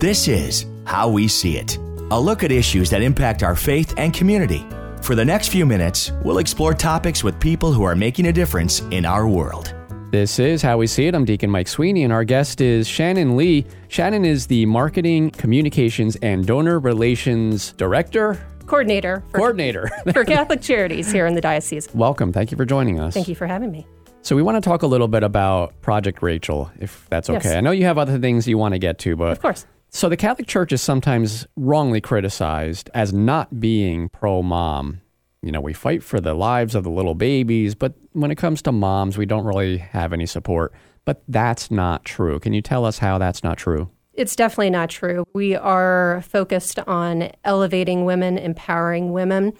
This is How We See It, a look at issues that impact our faith and community. For the next few minutes, we'll explore topics with people who are making a difference in our world. This is How We See It. I'm Deacon Mike Sweeney, and our guest is Shannon Leigh. Shannon is the Marketing, Communications, and Donor Relations Director. Coordinator for, Coordinator. for Catholic Charities here in the diocese. Welcome. Thank you for joining us. Thank you for having me. So, we want to talk a little bit about Project Rachel, if that's okay. Yes. I know you have other things you want to get to, but. Of course. So, the Catholic Church is sometimes wrongly criticized as not being pro mom. You know, we fight for the lives of the little babies, but when it comes to moms, we don't really have any support. But that's not true. Can you tell us how that's not true? It's definitely not true. We are focused on elevating women, empowering women,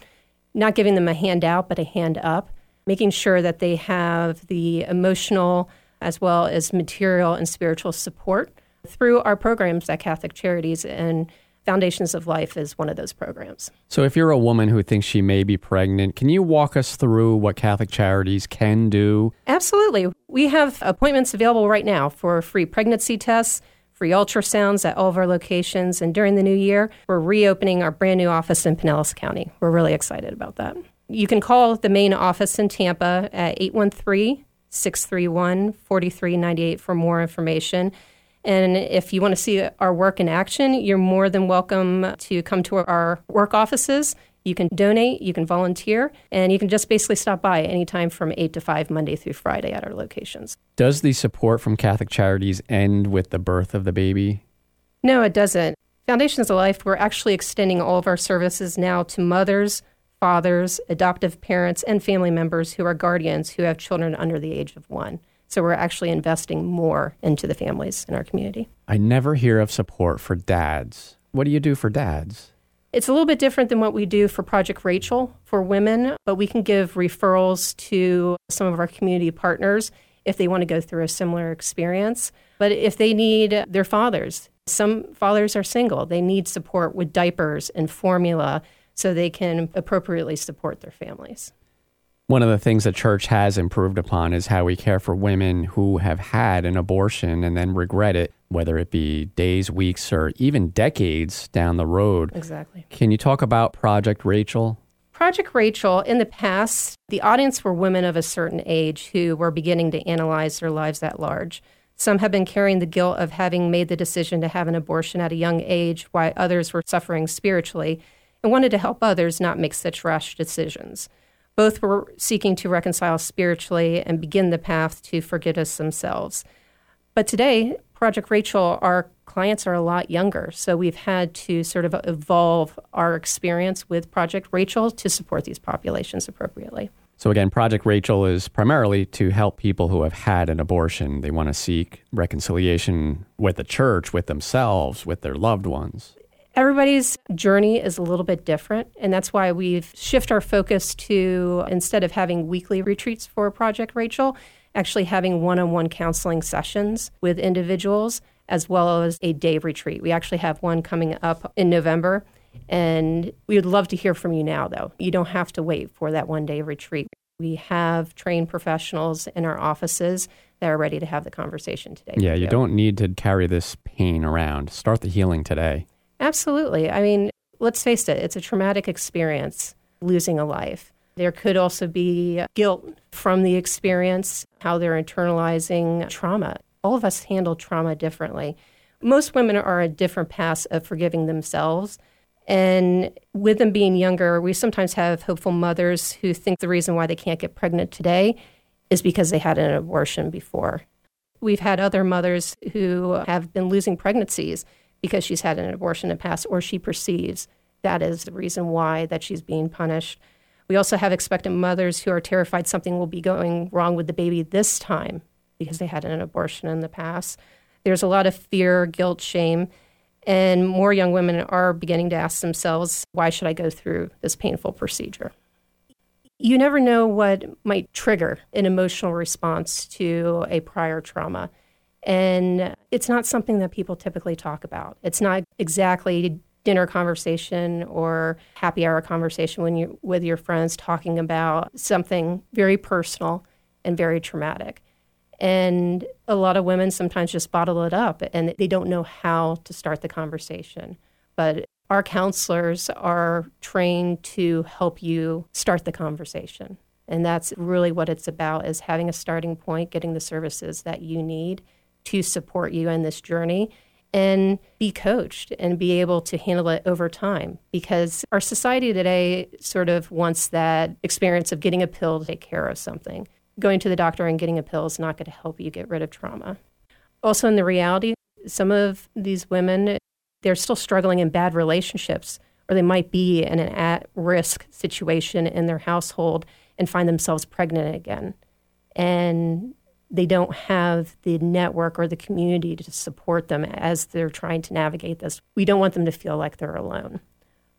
not giving them a handout, but a hand up, making sure that they have the emotional as well as material and spiritual support through our programs at Catholic Charities. And Foundations of Life is one of those programs. So, if you're a woman who thinks she may be pregnant, can you walk us through what Catholic Charities can do? Absolutely. We have appointments available right now for free pregnancy tests, free ultrasounds at all of our locations. And during the new year, we're reopening our brand new office in Pinellas County. We're really excited about that. You can call the main office in Tampa at 813 631 4398 for more information. And if you want to see our work in action, you're more than welcome to come to our work offices. You can donate, you can volunteer, and you can just basically stop by anytime from 8 to 5, Monday through Friday at our locations. Does the support from Catholic Charities end with the birth of the baby? No, it doesn't. Foundations of Life, we're actually extending all of our services now to mothers, fathers, adoptive parents, and family members who are guardians who have children under the age of one. So we're actually investing more into the families in our community. I never hear of support for dads. What do you do for dads? It's a little bit different than what we do for Project Rachel for women, but we can give referrals to some of our community partners if they want to go through a similar experience. But if they need their fathers, some fathers are single, they need support with diapers and formula so they can appropriately support their families. One of the things the church has improved upon is how we care for women who have had an abortion and then regret it, whether it be days, weeks, or even decades down the road. Exactly. Can you talk about Project Rachel? Project Rachel, in the past, the audience were women of a certain age who were beginning to analyze their lives at large. Some have been carrying the guilt of having made the decision to have an abortion at a young age, while others were suffering spiritually and wanted to help others not make such rash decisions. Both were seeking to reconcile spiritually and begin the path to forgiveness themselves. But today, Project Rachel, our clients are a lot younger. So we've had to sort of evolve our experience with Project Rachel to support these populations appropriately. So, again, Project Rachel is primarily to help people who have had an abortion. They want to seek reconciliation with the church, with themselves, with their loved ones. Everybody's journey is a little bit different, and that's why we've shifted our focus to instead of having weekly retreats for Project Rachel, actually having one on one counseling sessions with individuals as well as a day retreat. We actually have one coming up in November, and we would love to hear from you now, though. You don't have to wait for that one day retreat. We have trained professionals in our offices that are ready to have the conversation today. Yeah, you don't need to carry this pain around. Start the healing today. Absolutely. I mean, let's face it, it's a traumatic experience losing a life. There could also be guilt from the experience, how they're internalizing trauma. All of us handle trauma differently. Most women are at different paths of forgiving themselves. And with them being younger, we sometimes have hopeful mothers who think the reason why they can't get pregnant today is because they had an abortion before. We've had other mothers who have been losing pregnancies because she's had an abortion in the past or she perceives that is the reason why that she's being punished. We also have expectant mothers who are terrified something will be going wrong with the baby this time because they had an abortion in the past. There's a lot of fear, guilt, shame, and more young women are beginning to ask themselves, why should I go through this painful procedure? You never know what might trigger an emotional response to a prior trauma. And it's not something that people typically talk about. It's not exactly dinner conversation or happy hour conversation when you with your friends talking about something very personal and very traumatic. And a lot of women sometimes just bottle it up and they don't know how to start the conversation. But our counselors are trained to help you start the conversation. And that's really what it's about is having a starting point, getting the services that you need to support you in this journey and be coached and be able to handle it over time because our society today sort of wants that experience of getting a pill to take care of something. Going to the doctor and getting a pill is not going to help you get rid of trauma. Also, in the reality, some of these women, they're still struggling in bad relationships, or they might be in an at risk situation in their household and find themselves pregnant again. And they don't have the network or the community to support them as they're trying to navigate this. We don't want them to feel like they're alone.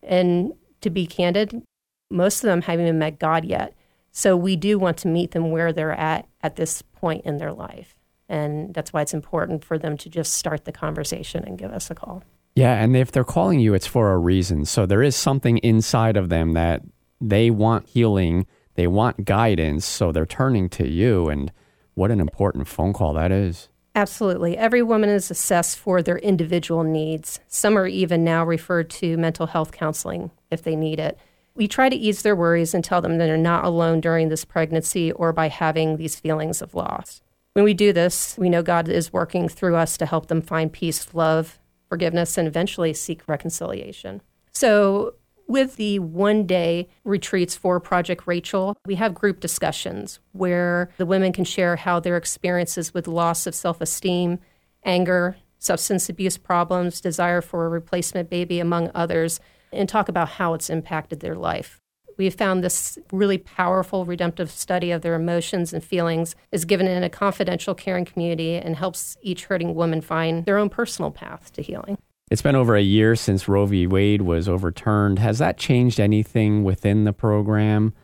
And to be candid, most of them haven't even met God yet. So we do want to meet them where they're at at this point in their life. And that's why it's important for them to just start the conversation and give us a call. Yeah, and if they're calling you, it's for a reason. So there is something inside of them that they want healing, they want guidance, so they're turning to you. And what an important phone call that is. Absolutely. Every woman is assessed for their individual needs. Some are even now referred to mental health counseling if they need it. We try to ease their worries and tell them that they're not alone during this pregnancy or by having these feelings of loss. When we do this, we know God is working through us to help them find peace, love, forgiveness, and eventually seek reconciliation. So, with the one day retreats for Project Rachel, we have group discussions where the women can share how their experiences with loss of self esteem, anger, substance abuse problems, desire for a replacement baby, among others, and talk about how it's impacted their life. We have found this really powerful redemptive study of their emotions and feelings is given in a confidential caring community and helps each hurting woman find their own personal path to healing. It's been over a year since Roe v. Wade was overturned. Has that changed anything within the program?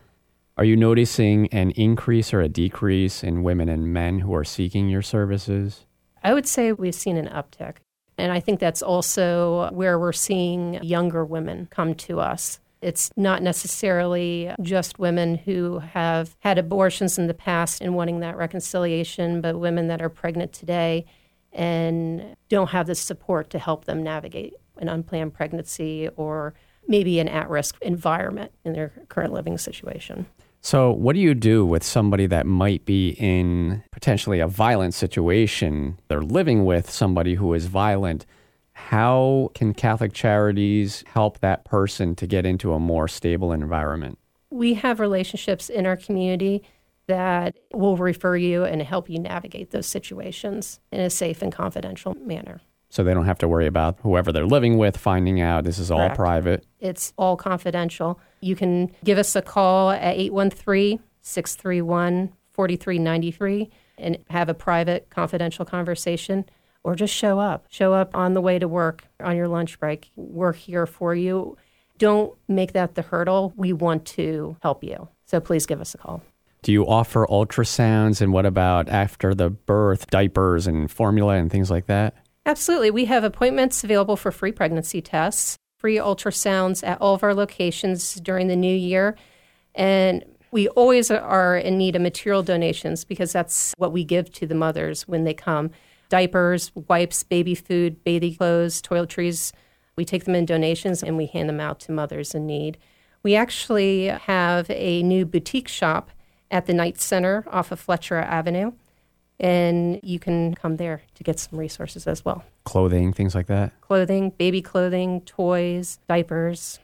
Are you noticing an increase or a decrease in women and men who are seeking your services? I would say we've seen an uptick. And I think that's also where we're seeing younger women come to us. It's not necessarily just women who have had abortions in the past and wanting that reconciliation, but women that are pregnant today and don't have the support to help them navigate an unplanned pregnancy or maybe an at risk environment in their current living situation. So, what do you do with somebody that might be in potentially a violent situation? They're living with somebody who is violent. How can Catholic Charities help that person to get into a more stable environment? We have relationships in our community that will refer you and help you navigate those situations in a safe and confidential manner. So they don't have to worry about whoever they're living with finding out this is all Correct. private. It's all confidential. You can give us a call at 813 631 4393 and have a private, confidential conversation, or just show up. Show up on the way to work, on your lunch break. We're here for you. Don't make that the hurdle. We want to help you. So please give us a call. Do you offer ultrasounds? And what about after the birth, diapers and formula and things like that? Absolutely. We have appointments available for free pregnancy tests, free ultrasounds at all of our locations during the new year. And we always are in need of material donations because that's what we give to the mothers when they come diapers, wipes, baby food, baby clothes, toiletries. We take them in donations and we hand them out to mothers in need. We actually have a new boutique shop at the Knight Center off of Fletcher Avenue. And you can come there to get some resources as well Clothing, things like that. clothing, baby clothing, toys, diapers.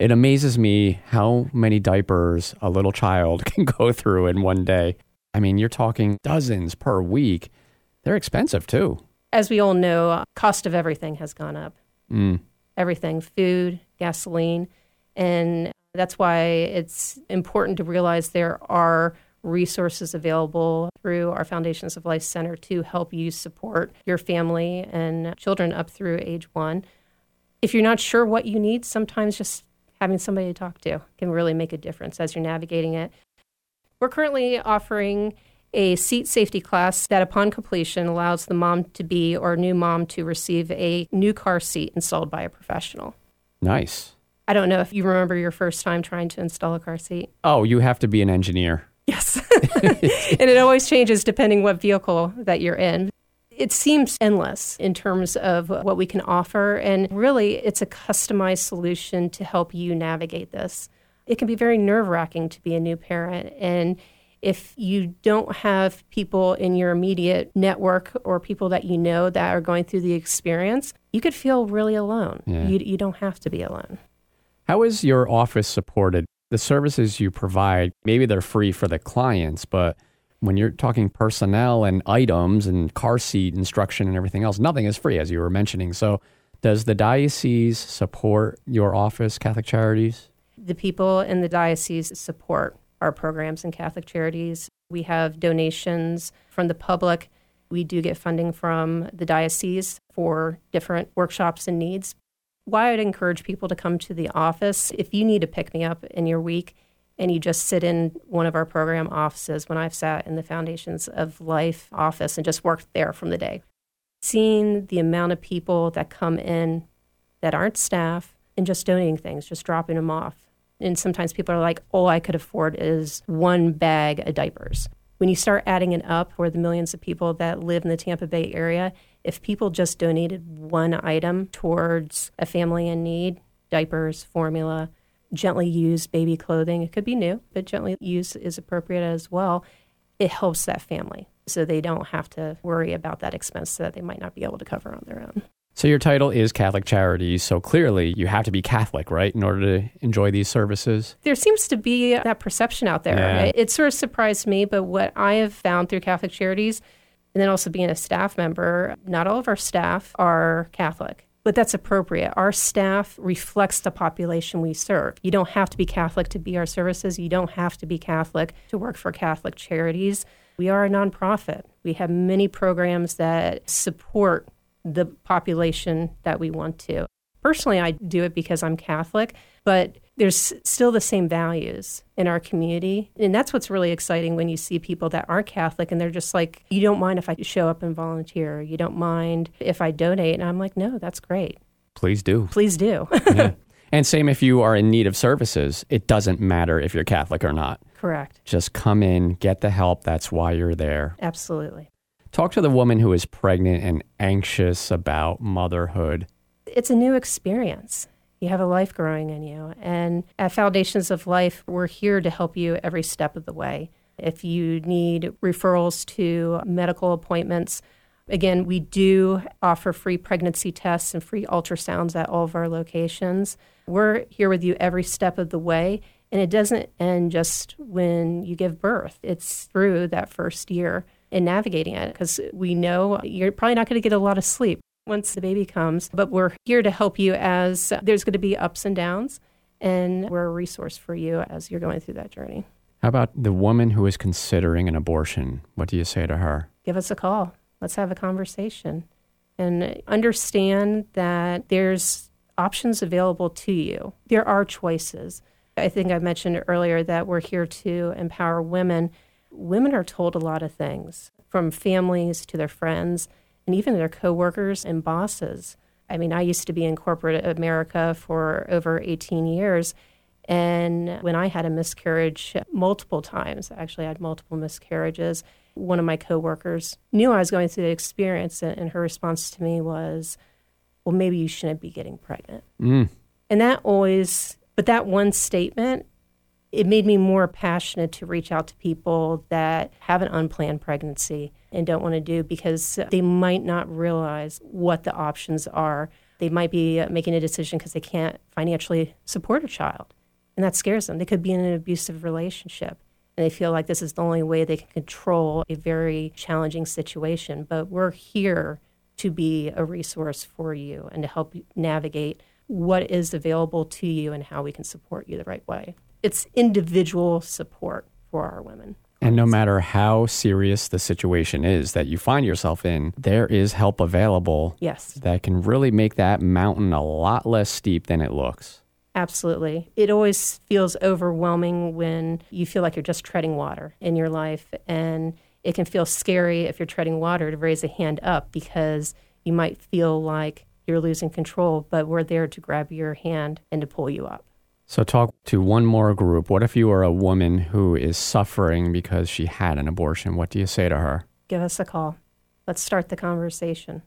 It amazes me how many diapers a little child can go through in one day. I mean, you're talking dozens per week. They're expensive too. As we all know, cost of everything has gone up. Mm. Everything, food, gasoline. And that's why it's important to realize there are resources available through our Foundations of Life Center to help you support your family and children up through age one. If you're not sure what you need, sometimes just having somebody to talk to can really make a difference as you're navigating it. We're currently offering a seat safety class that, upon completion, allows the mom to be or new mom to receive a new car seat installed by a professional. Nice. I don't know if you remember your first time trying to install a car seat. Oh, you have to be an engineer. Yes. and it always changes depending what vehicle that you're in. It seems endless in terms of what we can offer, and really, it's a customized solution to help you navigate this. It can be very nerve wracking to be a new parent, and if you don't have people in your immediate network or people that you know that are going through the experience, you could feel really alone. Yeah. You, you don't have to be alone. How is your office supported? The services you provide, maybe they're free for the clients, but when you're talking personnel and items and car seat instruction and everything else, nothing is free, as you were mentioning. So, does the diocese support your office, Catholic Charities? The people in the diocese support our programs and Catholic Charities. We have donations from the public. We do get funding from the diocese for different workshops and needs. Why I'd encourage people to come to the office if you need to pick me up in your week and you just sit in one of our program offices when I've sat in the Foundations of Life office and just worked there from the day. Seeing the amount of people that come in that aren't staff and just donating things, just dropping them off and sometimes people are like, all I could afford is one bag of diapers. When you start adding it up for the millions of people that live in the Tampa Bay area, if people just donated one item towards a family in need, diapers, formula, gently used baby clothing, it could be new, but gently used is appropriate as well. It helps that family so they don't have to worry about that expense that they might not be able to cover on their own. So your title is Catholic Charities. So clearly you have to be Catholic, right, in order to enjoy these services? There seems to be that perception out there. Yeah. It sort of surprised me, but what I have found through Catholic Charities, and then also being a staff member, not all of our staff are Catholic. But that's appropriate. Our staff reflects the population we serve. You don't have to be Catholic to be our services. You don't have to be Catholic to work for Catholic Charities. We are a nonprofit. We have many programs that support the population that we want to. Personally, I do it because I'm Catholic, but there's still the same values in our community. And that's what's really exciting when you see people that aren't Catholic and they're just like, you don't mind if I show up and volunteer. You don't mind if I donate. And I'm like, no, that's great. Please do. Please do. yeah. And same if you are in need of services, it doesn't matter if you're Catholic or not. Correct. Just come in, get the help. That's why you're there. Absolutely. Talk to the woman who is pregnant and anxious about motherhood. It's a new experience. You have a life growing in you. And at Foundations of Life, we're here to help you every step of the way. If you need referrals to medical appointments, again, we do offer free pregnancy tests and free ultrasounds at all of our locations. We're here with you every step of the way. And it doesn't end just when you give birth, it's through that first year in navigating it because we know you're probably not going to get a lot of sleep once the baby comes, but we're here to help you as there's going to be ups and downs, and we're a resource for you as you're going through that journey. How about the woman who is considering an abortion? What do you say to her? Give us a call. Let's have a conversation and understand that there's options available to you. There are choices. I think I mentioned earlier that we're here to empower women women are told a lot of things from families to their friends and even their coworkers and bosses. I mean, I used to be in corporate America for over 18 years. And when I had a miscarriage multiple times, actually, I had multiple miscarriages. One of my coworkers knew I was going through the experience, and her response to me was, Well, maybe you shouldn't be getting pregnant. Mm. And that always, but that one statement it made me more passionate to reach out to people that have an unplanned pregnancy and don't want to do because they might not realize what the options are. They might be uh, making a decision because they can't financially support a child, and that scares them. They could be in an abusive relationship and they feel like this is the only way they can control a very challenging situation. But we're here to be a resource for you and to help you navigate what is available to you and how we can support you the right way it's individual support for our women. And no matter how serious the situation is that you find yourself in, there is help available. Yes. That can really make that mountain a lot less steep than it looks. Absolutely. It always feels overwhelming when you feel like you're just treading water in your life. And it can feel scary if you're treading water to raise a hand up because you might feel like you're losing control, but we're there to grab your hand and to pull you up. So, talk to one more group. What if you are a woman who is suffering because she had an abortion? What do you say to her? Give us a call. Let's start the conversation.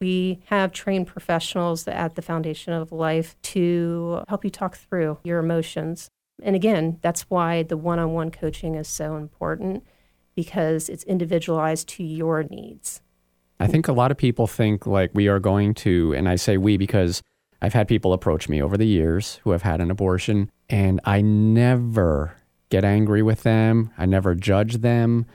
We have trained professionals at the Foundation of Life to help you talk through your emotions. And again, that's why the one on one coaching is so important because it's individualized to your needs. I think a lot of people think like we are going to, and I say we because I've had people approach me over the years who have had an abortion, and I never get angry with them. I never judge them.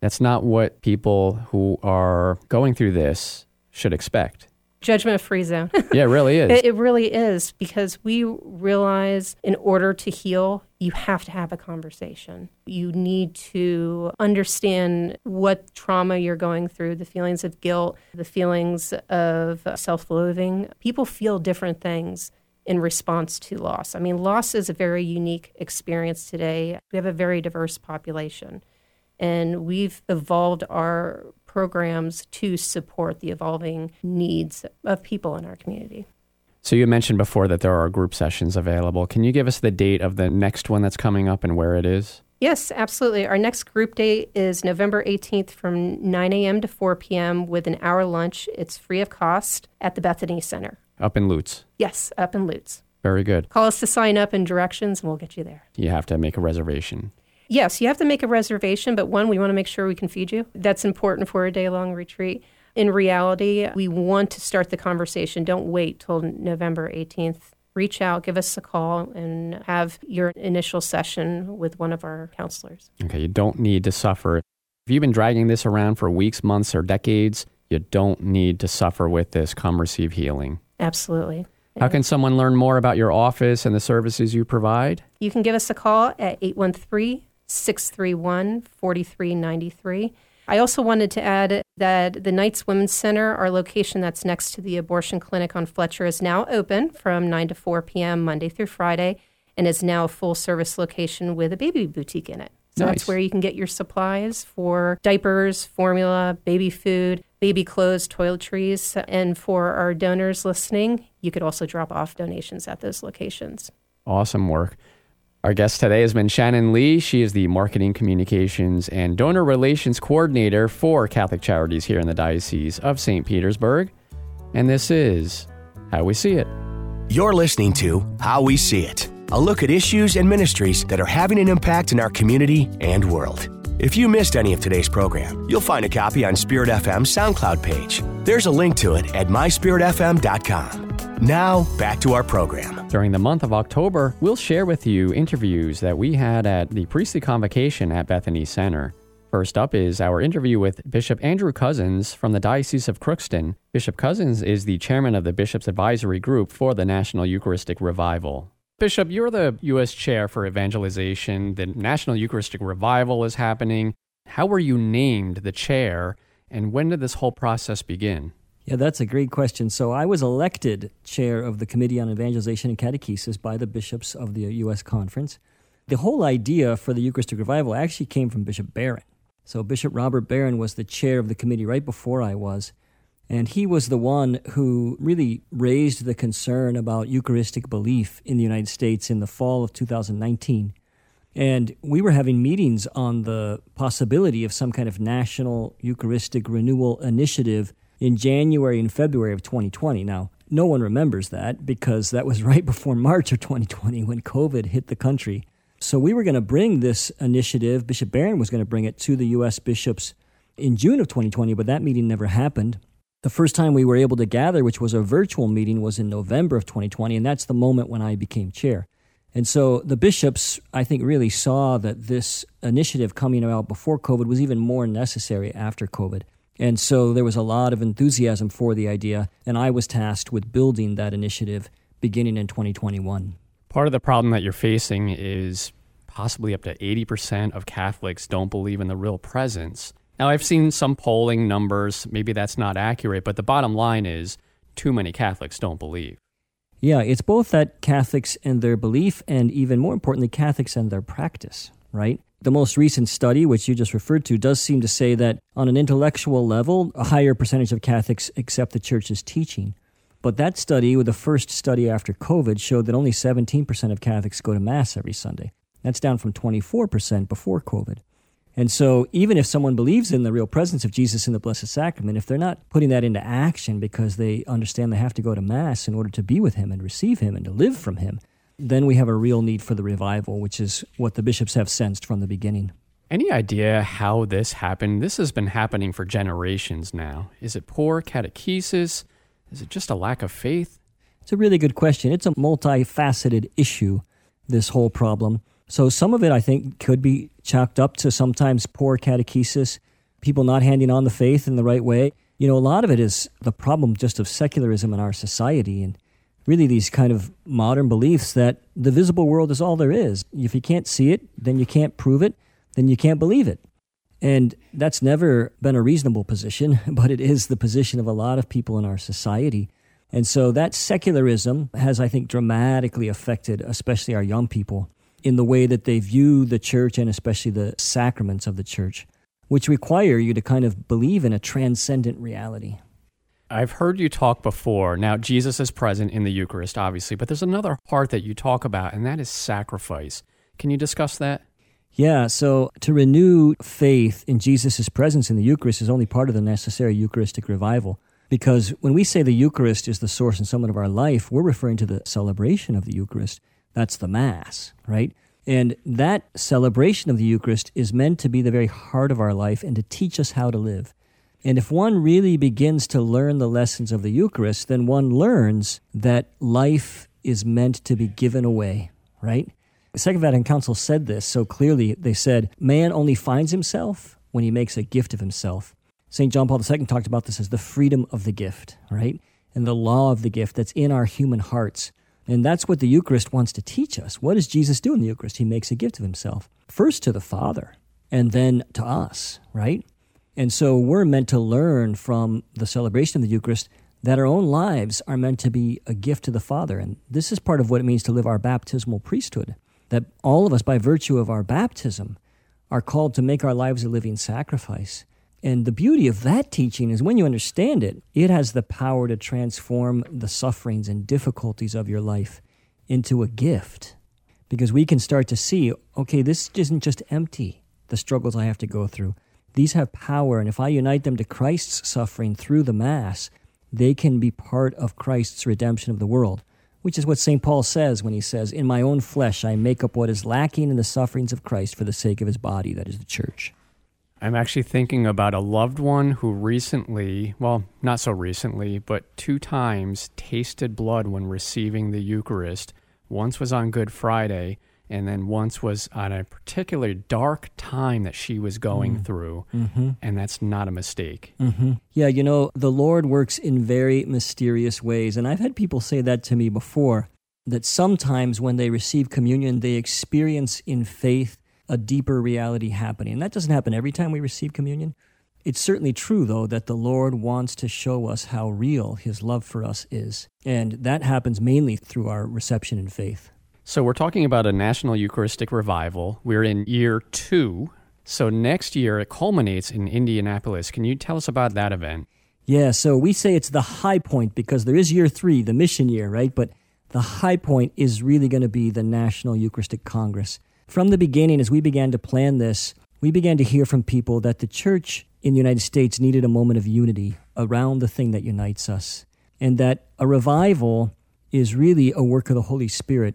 That's not what people who are going through this should expect. Judgment free zone. yeah, it really is. It, it really is because we realize in order to heal, you have to have a conversation. You need to understand what trauma you're going through, the feelings of guilt, the feelings of self loathing. People feel different things in response to loss. I mean, loss is a very unique experience today. We have a very diverse population, and we've evolved our programs to support the evolving needs of people in our community. So you mentioned before that there are group sessions available. Can you give us the date of the next one that's coming up and where it is? Yes, absolutely. Our next group date is November 18th from 9 a.m. to 4 p.m. with an hour lunch. It's free of cost at the Bethany Center. Up in Lutz. Yes, up in Lutz. Very good. Call us to sign up and directions, and we'll get you there. You have to make a reservation. Yes, you have to make a reservation, but one, we want to make sure we can feed you. That's important for a day long retreat. In reality, we want to start the conversation. Don't wait till November 18th. Reach out, give us a call, and have your initial session with one of our counselors. Okay, you don't need to suffer. If you've been dragging this around for weeks, months, or decades, you don't need to suffer with this. Come receive healing. Absolutely. How can someone learn more about your office and the services you provide? You can give us a call at 813 631 4393. I also wanted to add that the Knights Women's Center, our location that's next to the abortion clinic on Fletcher, is now open from 9 to 4 p.m. Monday through Friday and is now a full service location with a baby boutique in it. So Nice. that's where you can get your supplies for diapers, formula, baby food, baby clothes, toiletries. And for our donors listening, you could also drop off donations at those locations. Awesome work. Our guest today has been Shannon Leigh. She is the Marketing Communications and Donor Relations Coordinator for Catholic Charities here in the Diocese of St. Petersburg. And this is How We See It. You're listening to How We See It, a look at issues and ministries that are having an impact in our community and world. If you missed any of today's program, you'll find a copy on Spirit FM's SoundCloud page. There's a link to it at myspiritfm.com. Now, back to our program. During the month of October, we'll share with you interviews that we had at the priestly convocation at Bethany Center. First up is our interview with Bishop Andrew Cozzens from the Diocese of Crookston. Bishop Cozzens is the chairman of the Bishop's Advisory Group for the National Eucharistic Revival. Bishop, you're the U.S. chair for evangelization. The National Eucharistic Revival is happening. How were you named the chair, and when did this whole process begin? Yeah, that's a great question. So I was elected chair of the Committee on Evangelization and Catechesis by the bishops of the uh, U.S. Conference. The whole idea for the Eucharistic Revival actually came from Bishop Barron. So Bishop Robert Barron was the chair of the committee right before I was. And he was the one who really raised the concern about Eucharistic belief in the United States in the fall of 2019. And we were having meetings on the possibility of some kind of national Eucharistic renewal initiative in January and February of 2020. Now, no one remembers that because that was right before March of 2020 when COVID hit the country. So we were going to bring this initiative, Bishop Barron was going to bring it to the U.S. bishops in June of 2020, but that meeting never happened. The first time we were able to gather, which was a virtual meeting, was in November of 2020, and that's the moment when I became chair. And so the bishops, I think, really saw that this initiative coming out before COVID was even more necessary after COVID. And so there was a lot of enthusiasm for the idea, and I was tasked with building that initiative beginning in 2021. Part of the problem that you're facing is possibly up to 80% of Catholics don't believe in the real presence. Now, I've seen some polling numbers. Maybe that's not accurate, but the bottom line is too many Catholics don't believe. Yeah, it's both that Catholics and their belief, and even more importantly, Catholics and their practice, right? The most recent study, which you just referred to, does seem to say that on an intellectual level, a higher percentage of Catholics accept the Church's teaching. But that study, with the first study after COVID, showed that only 17% of Catholics go to Mass every Sunday. That's down from 24% before COVID. And so, even if someone believes in the real presence of Jesus in the Blessed Sacrament, if they're not putting that into action because they understand they have to go to Mass in order to be with Him and receive Him and to live from Him, then we have a real need for the revival, which is what the bishops have sensed from the beginning. Any idea how this happened? This has been happening for generations now. Is it poor catechesis? Is it just a lack of faith? It's a really good question. It's a multifaceted issue, this whole problem. So some of it, I think, could be chalked up to sometimes poor catechesis, people not handing on the faith in the right way. You know, a lot of it is the problem just of secularism in our society and really these kind of modern beliefs that the visible world is all there is. If you can't see it, then you can't prove it, then you can't believe it. And that's never been a reasonable position, but it is the position of a lot of people in our society. And so that secularism has, I think, dramatically affected, especially our young people in the way that they view the church and especially the sacraments of the church, which require you to kind of believe in a transcendent reality. I've heard you talk before. Now, Jesus is present in the Eucharist, obviously, but there's another heart that you talk about, and that is sacrifice. Can you discuss that? Yeah, so to renew faith in Jesus' presence in the Eucharist is only part of the necessary Eucharistic revival. Because when we say the Eucharist is the source and summit of our life, we're referring to the celebration of the Eucharist. That's the Mass, right? And that celebration of the Eucharist is meant to be the very heart of our life and to teach us how to live. And if one really begins to learn the lessons of the Eucharist, then one learns that life is meant to be given away, right? The Second Vatican Council said this so clearly. They said, Man only finds himself when he makes a gift of himself. St. John Paul II talked about this as the freedom of the gift, right? And the law of the gift that's in our human hearts. And that's what the Eucharist wants to teach us. What does Jesus do in the Eucharist? He makes a gift of himself, first to the Father, and then to us, right? And so we're meant to learn from the celebration of the Eucharist that our own lives are meant to be a gift to the Father. And this is part of what it means to live our baptismal priesthood. That all of us, by virtue of our baptism, are called to make our lives a living sacrifice. And the beauty of that teaching is when you understand it, it has the power to transform the sufferings and difficulties of your life into a gift. Because we can start to see, okay, this isn't just empty, the struggles I have to go through. These have power, and if I unite them to Christ's suffering through the Mass, they can be part of Christ's redemption of the world, which is what St. Paul says when he says, In my own flesh I make up what is lacking in the sufferings of Christ for the sake of his body, that is the church. I'm actually thinking about a loved one who recently, well, not so recently, but two times tasted blood when receiving the Eucharist. Once was on Good Friday, and then once was on a particularly dark time that she was going mm. through. Mm-hmm. And that's not a mistake. Mm-hmm. Yeah, you know, the Lord works in very mysterious ways. And I've had people say that to me before that sometimes when they receive communion, they experience in faith a deeper reality happening. And that doesn't happen every time we receive communion. It's certainly true, though, that the Lord wants to show us how real His love for us is. And that happens mainly through our reception in faith. So, we're talking about a national Eucharistic revival. We're in year two. So, next year it culminates in Indianapolis. Can you tell us about that event? Yeah, so we say it's the high point because there is year three, the mission year, right? But the high point is really going to be the National Eucharistic Congress. From the beginning, as we began to plan this, we began to hear from people that the church in the United States needed a moment of unity around the thing that unites us, and that a revival is really a work of the Holy Spirit,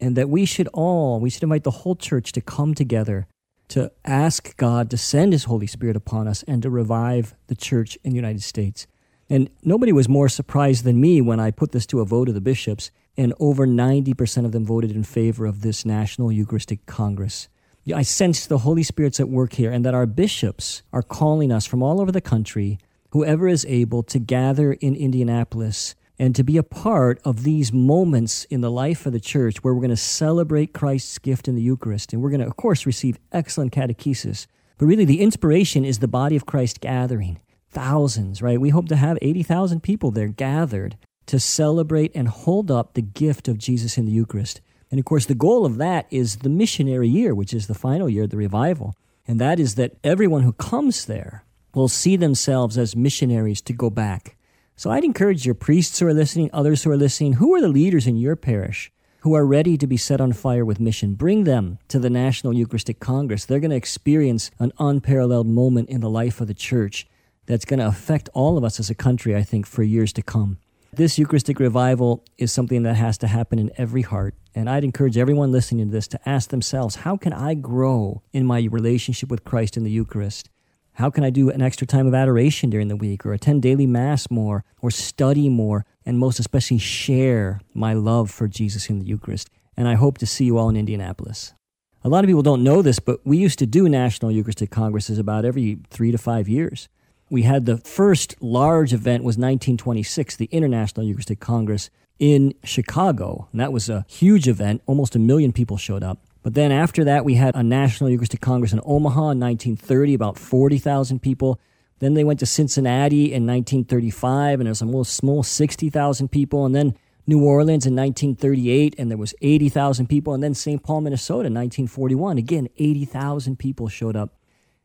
and that we should all, we should invite the whole church to come together to ask God to send His Holy Spirit upon us and to revive the church in the United States. And nobody was more surprised than me when I put this to a vote of the bishops and over 90% of them voted in favor of this National Eucharistic Congress. I sense the Holy Spirit's at work here and that our bishops are calling us from all over the country, whoever is able, to gather in Indianapolis and to be a part of these moments in the life of the church where we're going to celebrate Christ's gift in the Eucharist. And we're going to, of course, receive excellent catechesis. But really, the inspiration is the body of Christ gathering. Thousands, right? We hope to have 80,000 people there gathered to celebrate and hold up the gift of Jesus in the Eucharist. And of course, the goal of that is the missionary year, which is the final year, of the revival. And that is that everyone who comes there will see themselves as missionaries to go back. So I'd encourage your priests who are listening, others who are listening, who are the leaders in your parish who are ready to be set on fire with mission? Bring them to the National Eucharistic Congress. They're going to experience an unparalleled moment in the life of the church that's going to affect all of us as a country, I think, for years to come. This Eucharistic revival is something that has to happen in every heart. And I'd encourage everyone listening to this to ask themselves how can I grow in my relationship with Christ in the Eucharist? How can I do an extra time of adoration during the week, or attend daily Mass more, or study more, and most especially share my love for Jesus in the Eucharist? And I hope to see you all in Indianapolis. A lot of people don't know this, but we used to do National Eucharistic Congresses about every three to five years. We had the first large event was 1926, the International Eucharistic Congress in Chicago. And that was a huge event. Almost a million people showed up. But then after that, we had a National Eucharistic Congress in Omaha in 1930, about 40,000 people. Then they went to Cincinnati in 1935, and there was almost small 60,000 people. And then New Orleans in 1938, and there was 80,000 people. And then St. Paul, Minnesota in 1941, again, 80,000 people showed up.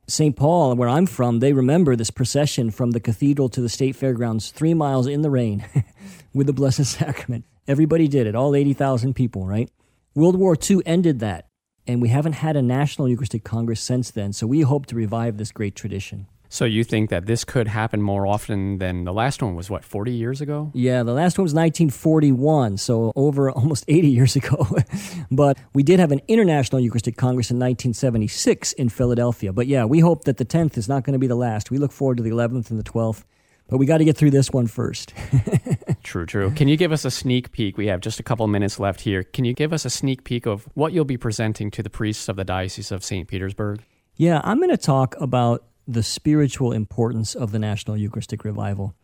St. Paul, where I'm from, they remember this procession from the cathedral to the state fairgrounds, three miles in the rain with the Blessed Sacrament. Everybody did it, all 80,000 people, right? World War II ended that and we haven't had a National Eucharistic Congress since then. So we hope to revive this great tradition. So you think that this could happen more often than the last one was what 40 years ago? Yeah, the last one was 1941, so over almost 80 years ago. but we did have an International Eucharistic Congress in 1976 in Philadelphia. But yeah, we hope that the 10th is not going to be the last. We look forward to the 11th and the 12th. But we got to get through this one first. true, true. Can you give us a sneak peek? We have just a couple minutes left here. Can you give us a sneak peek of what you'll be presenting to the priests of the Diocese of St. Petersburg? Yeah, I'm going to talk about the spiritual importance of the National Eucharistic Revival.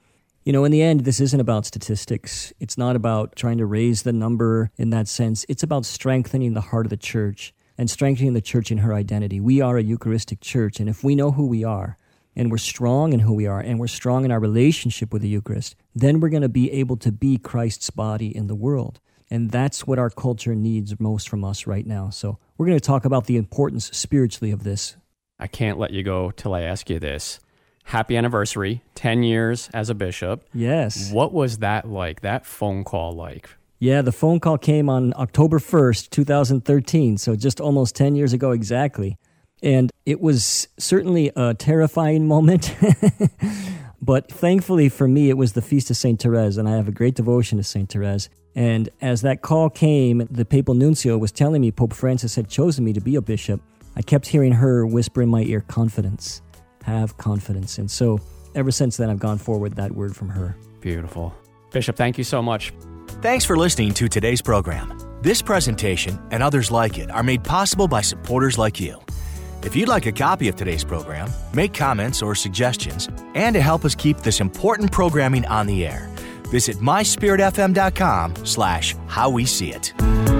You know, in the end, this isn't about statistics. It's not about trying to raise the number in that sense. It's about strengthening the heart of the church and strengthening the church in her identity. We are a Eucharistic church, and if we know who we are, and we're strong in who we are and we're strong in our relationship with the Eucharist, then we're going to be able to be Christ's body in the world. And that's what our culture needs most from us right now. So we're going to talk about the importance spiritually of this. I can't let you go till I ask you this. Happy anniversary, 10 years as a bishop. Yes. What was that like, that phone call like? Yeah, the phone call came on October 1st, 2013, so just almost 10 years ago exactly. And it was certainly a terrifying moment. but thankfully for me, it was the Feast of St. Therese, and I have a great devotion to St. Therese. And as that call came, the papal nuncio was telling me Pope Francis had chosen me to be a bishop. I kept hearing her whisper in my ear, confidence, have confidence. And so ever since then, I've gone forward that word from her. Beautiful. Bishop, thank you so much. Thanks for listening to today's program. This presentation and others like it are made possible by supporters like you. If you'd like a copy of today's program, make comments or suggestions, and to help us keep this important programming on the air, visit myspiritfm.com slash how we see it.